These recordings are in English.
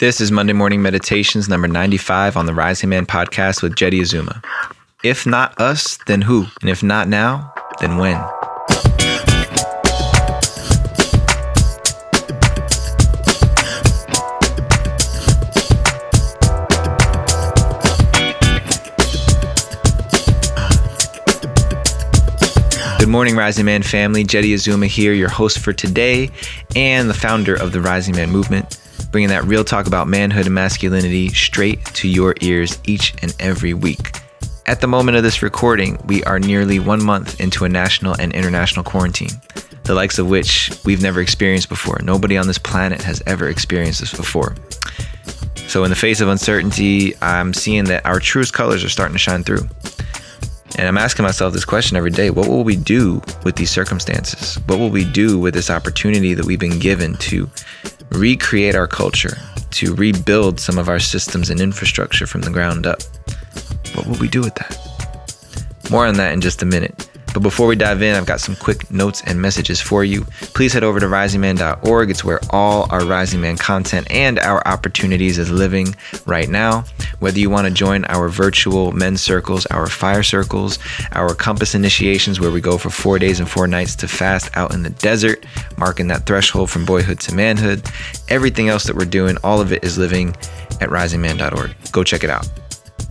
This is Monday Morning Meditations number 95 on the Rising Man podcast with Jeddy Azuma. If not us, then who? And if not now, then when? Good morning, Rising Man family. Jeddy Azuma here, your host for today and the founder of the Rising Man movement, bringing that real talk about manhood and masculinity straight to your ears each and every week. At the moment of this recording, we are nearly one month into a national and international quarantine, the likes of which we've never experienced before. Nobody on this planet has ever experienced this before. So, in the face of uncertainty, I'm seeing that our truest colors are starting to shine through. And I'm asking myself this question every day what will we do with these circumstances? What will we do with this opportunity that we've been given to recreate our culture, to rebuild some of our systems and infrastructure from the ground up? What will we do with that? More on that in just a minute. But before we dive in, I've got some quick notes and messages for you. Please head over to risingman.org. It's where all our Rising Man content and our opportunities is living right now. Whether you want to join our virtual men's circles, our fire circles, our compass initiations, where we go for four days and four nights to fast out in the desert, marking that threshold from boyhood to manhood, everything else that we're doing, all of it is living at risingman.org. Go check it out.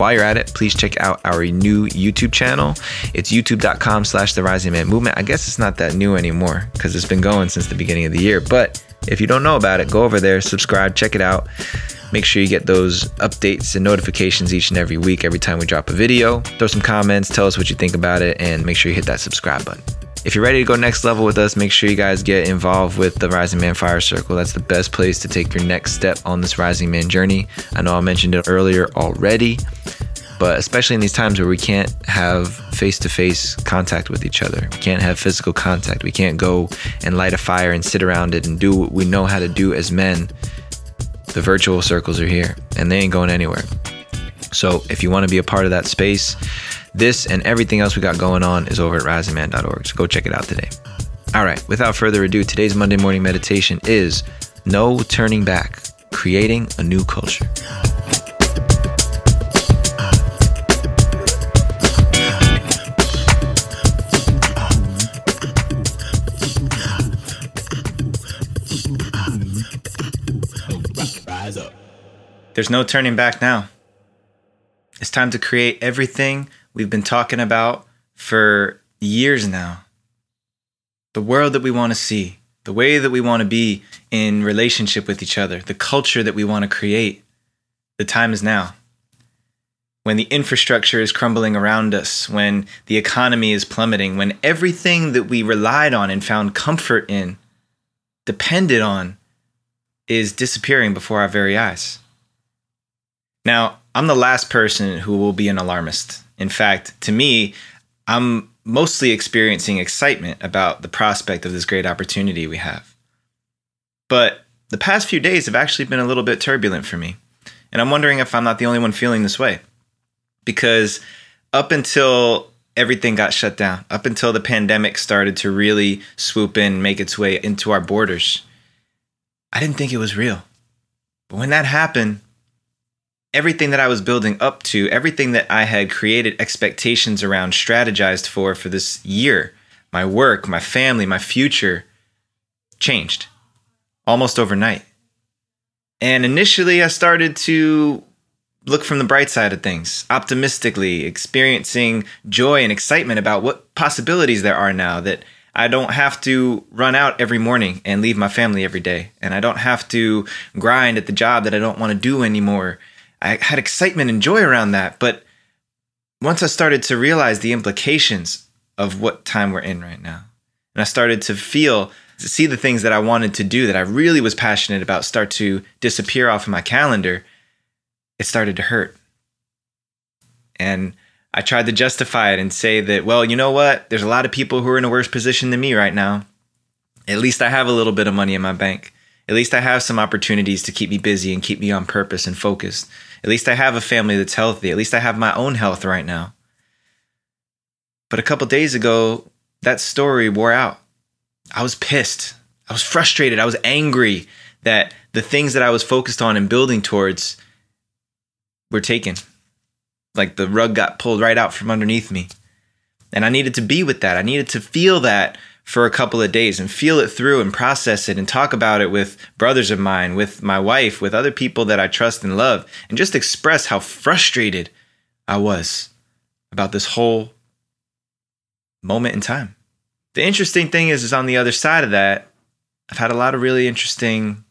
While you're at it, please check out our new YouTube channel. It's youtube.com slash the rising man movement. I guess it's not that new anymore because it's been going since the beginning of the year. But if you don't know about it, go over there, subscribe, check it out. Make sure you get those updates and notifications each and every week, every time we drop a video. Throw some comments, tell us what you think about it, and make sure you hit that subscribe button. If you're ready to go next level with us, make sure you guys get involved with the Rising Man Fire Circle. That's the best place to take your next step on this Rising Man journey. I know I mentioned it earlier already, but especially in these times where we can't have face to face contact with each other, we can't have physical contact, we can't go and light a fire and sit around it and do what we know how to do as men. The virtual circles are here and they ain't going anywhere. So if you want to be a part of that space, this and everything else we got going on is over at risingman.org. So go check it out today. All right, without further ado, today's Monday morning meditation is No Turning Back, creating a new culture. There's no turning back now. It's time to create everything we've been talking about for years now. The world that we want to see, the way that we want to be in relationship with each other, the culture that we want to create. The time is now. When the infrastructure is crumbling around us, when the economy is plummeting, when everything that we relied on and found comfort in, depended on, is disappearing before our very eyes. Now, I'm the last person who will be an alarmist. In fact, to me, I'm mostly experiencing excitement about the prospect of this great opportunity we have. But the past few days have actually been a little bit turbulent for me. And I'm wondering if I'm not the only one feeling this way. Because up until everything got shut down, up until the pandemic started to really swoop in, make its way into our borders, I didn't think it was real. But when that happened, everything that I was building up to, everything that I had created expectations around, strategized for for this year, my work, my family, my future, changed almost overnight. And initially, I started to look from the bright side of things, optimistically, experiencing joy and excitement about what possibilities there are now that I don't have to run out every morning and leave my family every day. And I don't have to grind at the job that I don't want to do anymore I had excitement and joy around that. But once I started to realize the implications of what time we're in right now, and I started to feel, to see the things that I wanted to do that I really was passionate about start to disappear off of my calendar, it started to hurt. And I tried to justify it and say that, well, you know what? There's a lot of people who are in a worse position than me right now. At least I have a little bit of money in my bank. At least I have some opportunities to keep me busy and keep me on purpose and focused. At least I have a family that's healthy. At least I have my own health right now. But a couple days ago, that story wore out. I was pissed. I was frustrated. I was angry that the things that I was focused on and building towards were taken. Like the rug got pulled right out from underneath me. And I needed to be with that. I needed to feel that for a couple of days and feel it through and process it and talk about it with brothers of mine, with my wife, with other people that I trust and love, and just express how frustrated I was about this whole moment in time. The interesting thing is, is on the other side of that, I've had a lot of really interesting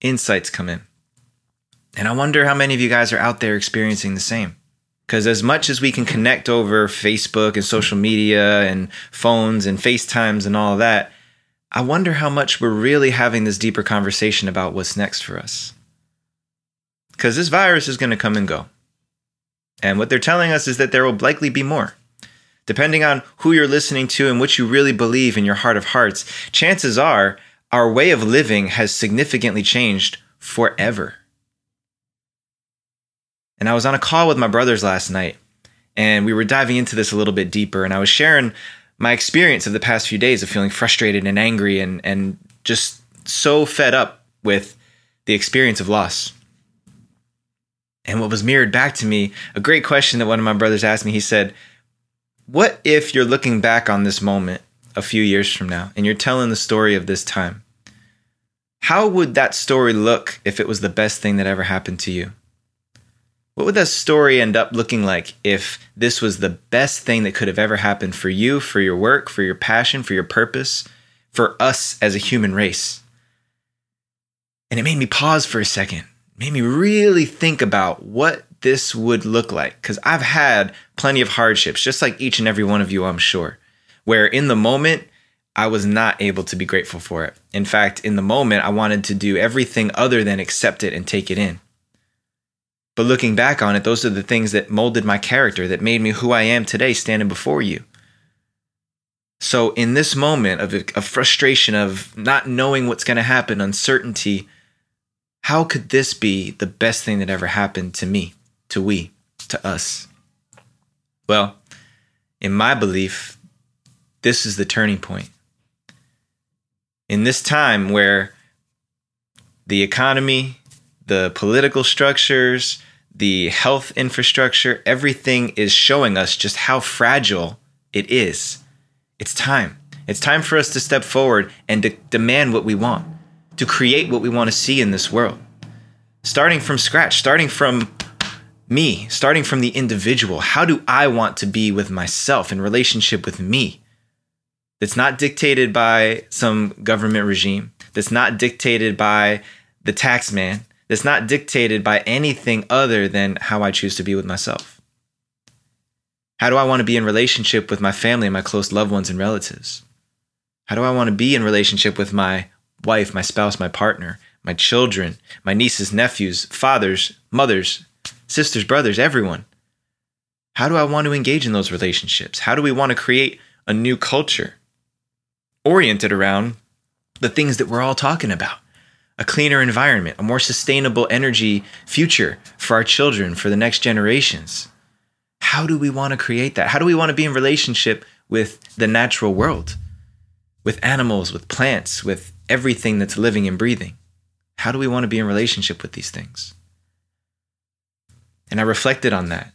insights come in. And I wonder how many of you guys are out there experiencing the same. Because as much as we can connect over Facebook and social media and phones and FaceTimes and all that, I wonder how much we're really having this deeper conversation about what's next for us. Because this virus is going to come and go. And what they're telling us is that there will likely be more. Depending on who you're listening to and what you really believe in your heart of hearts, chances are our way of living has significantly changed forever. And I was on a call with my brothers last night, and we were diving into this a little bit deeper. And I was sharing my experience of the past few days of feeling frustrated and angry and, and just so fed up with the experience of loss. And what was mirrored back to me, a great question that one of my brothers asked me, he said, What if you're looking back on this moment a few years from now and you're telling the story of this time? How would that story look if it was the best thing that ever happened to you? What would that story end up looking like if this was the best thing that could have ever happened for you, for your work, for your passion, for your purpose, for us as a human race? And it made me pause for a second, made me really think about what this would look like. Because I've had plenty of hardships, just like each and every one of you, I'm sure, where in the moment, I was not able to be grateful for it. In fact, in the moment, I wanted to do everything other than accept it and take it in. But looking back on it, those are the things that molded my character, that made me who I am today, standing before you. So, in this moment of, of frustration, of not knowing what's going to happen, uncertainty, how could this be the best thing that ever happened to me, to we, to us? Well, in my belief, this is the turning point. In this time where the economy, the political structures, the health infrastructure, everything is showing us just how fragile it is. It's time. It's time for us to step forward and to demand what we want, to create what we want to see in this world. Starting from scratch, starting from me, starting from the individual. How do I want to be with myself in relationship with me? That's not dictated by some government regime, that's not dictated by the tax man, that's not dictated by anything other than how I choose to be with myself. How do I want to be in relationship with my family my close loved ones and relatives? How do I want to be in relationship with my wife, my spouse, my partner, my children, my nieces, nephews, fathers, mothers, sisters, brothers, everyone? How do I want to engage in those relationships? How do we want to create a new culture oriented around the things that we're all talking about? A cleaner environment, a more sustainable energy future for our children, for the next generations. How do we want to create that? How do we want to be in relationship with the natural world, with animals, with plants, with everything that's living and breathing? How do we want to be in relationship with these things? And I reflected on that.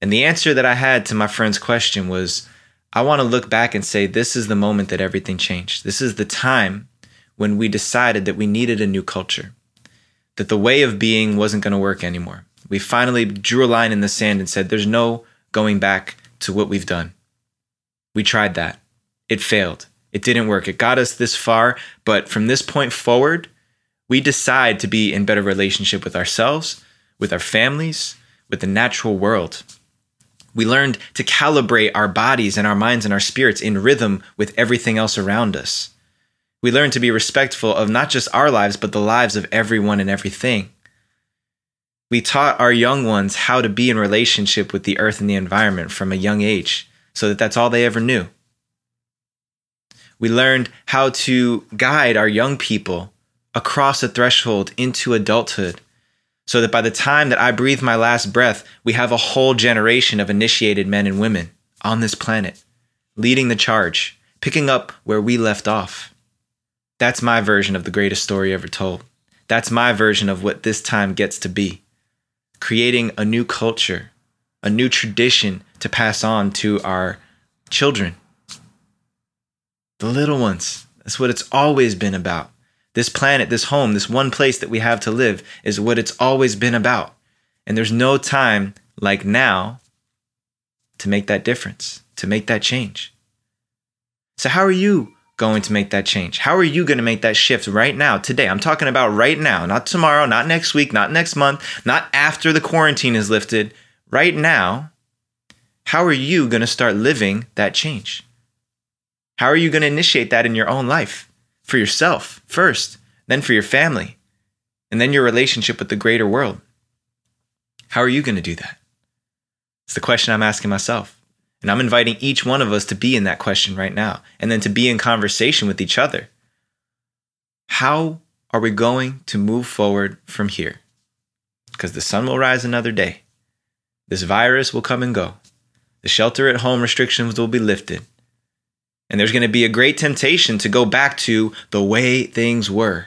And the answer that I had to my friend's question was I want to look back and say, this is the moment that everything changed. This is the time when we decided that we needed a new culture, that the way of being wasn't going to work anymore. We finally drew a line in the sand and said, there's no going back to what we've done. We tried that. It failed. It didn't work. It got us this far, but from this point forward, we decide to be in better relationship with ourselves, with our families, with the natural world. We learned to calibrate our bodies and our minds and our spirits in rhythm with everything else around us. We learn to be respectful of not just our lives, but the lives of everyone and everything. We taught our young ones how to be in relationship with the earth and the environment from a young age so that that's all they ever knew. We learned how to guide our young people across a threshold into adulthood so that by the time that I breathe my last breath, we have a whole generation of initiated men and women on this planet, leading the charge, picking up where we left off. That's my version of the greatest story ever told. That's my version of what this time gets to be creating a new culture, a new tradition to pass on to our children, the little ones. That's what it's always been about. This planet, this home, this one place that we have to live is what it's always been about. And there's no time like now to make that difference, to make that change. So, how are you going to make that change? How are you going to make that shift right now, today? I'm talking about right now, not tomorrow, not next week, not next month, not after the quarantine is lifted. Right now, how are you going to start living that change? How are you going to initiate that in your own life? For yourself first, then for your family, and then your relationship with the greater world. How are you going to do that? It's the question I'm asking myself. And I'm inviting each one of us to be in that question right now and then to be in conversation with each other. How are we going to move forward from here? Because the sun will rise another day. This virus will come and go. The shelter at home restrictions will be lifted. And there's going to be a great temptation to go back to the way things were.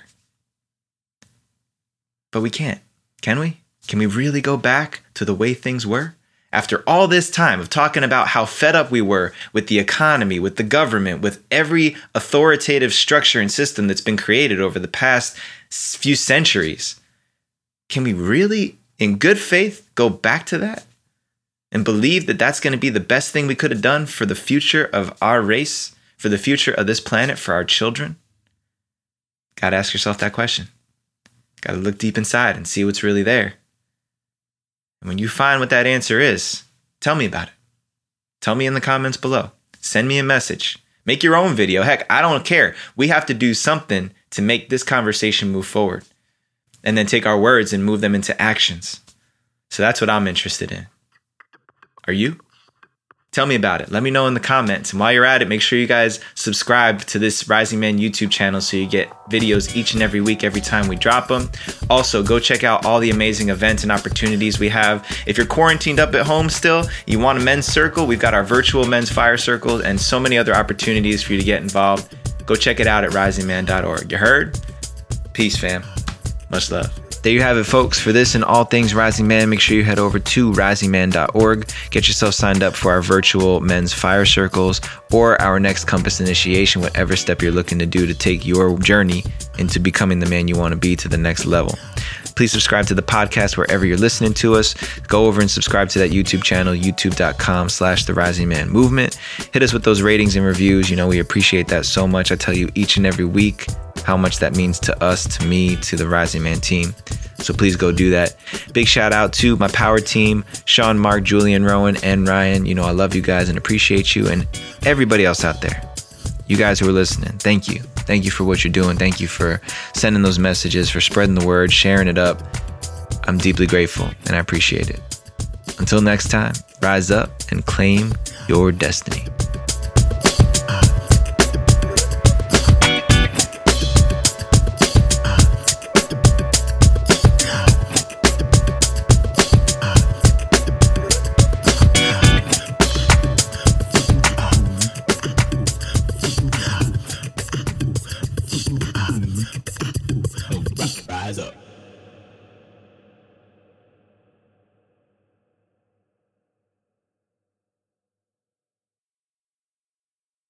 But we can't, can we? Can we really go back to the way things were? After all this time of talking about how fed up we were with the economy, with the government, with every authoritative structure and system that's been created over the past few centuries, can we really, in good faith, go back to that and believe that that's going to be the best thing we could have done for the future of our race, for the future of this planet, for our children? Got to ask yourself that question. Got to look deep inside and see what's really there. And when you find what that answer is, tell me about it. Tell me in the comments below. Send me a message. Make your own video. Heck, I don't care. We have to do something to make this conversation move forward and then take our words and move them into actions. So that's what I'm interested in. Are you? Tell me about it. Let me know in the comments. And while you're at it, make sure you guys subscribe to this Rising Man YouTube channel so you get videos each and every week every time we drop them. Also, go check out all the amazing events and opportunities we have. If you're quarantined up at home still, you want a men's circle, we've got our virtual men's fire circle and so many other opportunities for you to get involved. Go check it out at risingman.org. You heard? Peace, fam. Much love. There you have it, folks. For this and all things Rising Man, make sure you head over to risingman.org. Get yourself signed up for our virtual men's fire circles or our next compass initiation, whatever step you're looking to do to take your journey into becoming the man you want to be to the next level. Please subscribe to the podcast wherever you're listening to us. Go over and subscribe to that YouTube channel, youtube.com slash the rising man movement. Hit us with those ratings and reviews. You know, we appreciate that so much. I tell you each and every week how much that means to us, to me, to the Rising Man team. So please go do that. Big shout out to my power team, Sean, Mark, Julian, Rowan, and Ryan. You know, I love you guys and appreciate you and everybody else out there. You guys who are listening, thank you. Thank you for what you're doing. Thank you for sending those messages, for spreading the word, sharing it up. I'm deeply grateful and I appreciate it. Until next time, rise up and claim your destiny.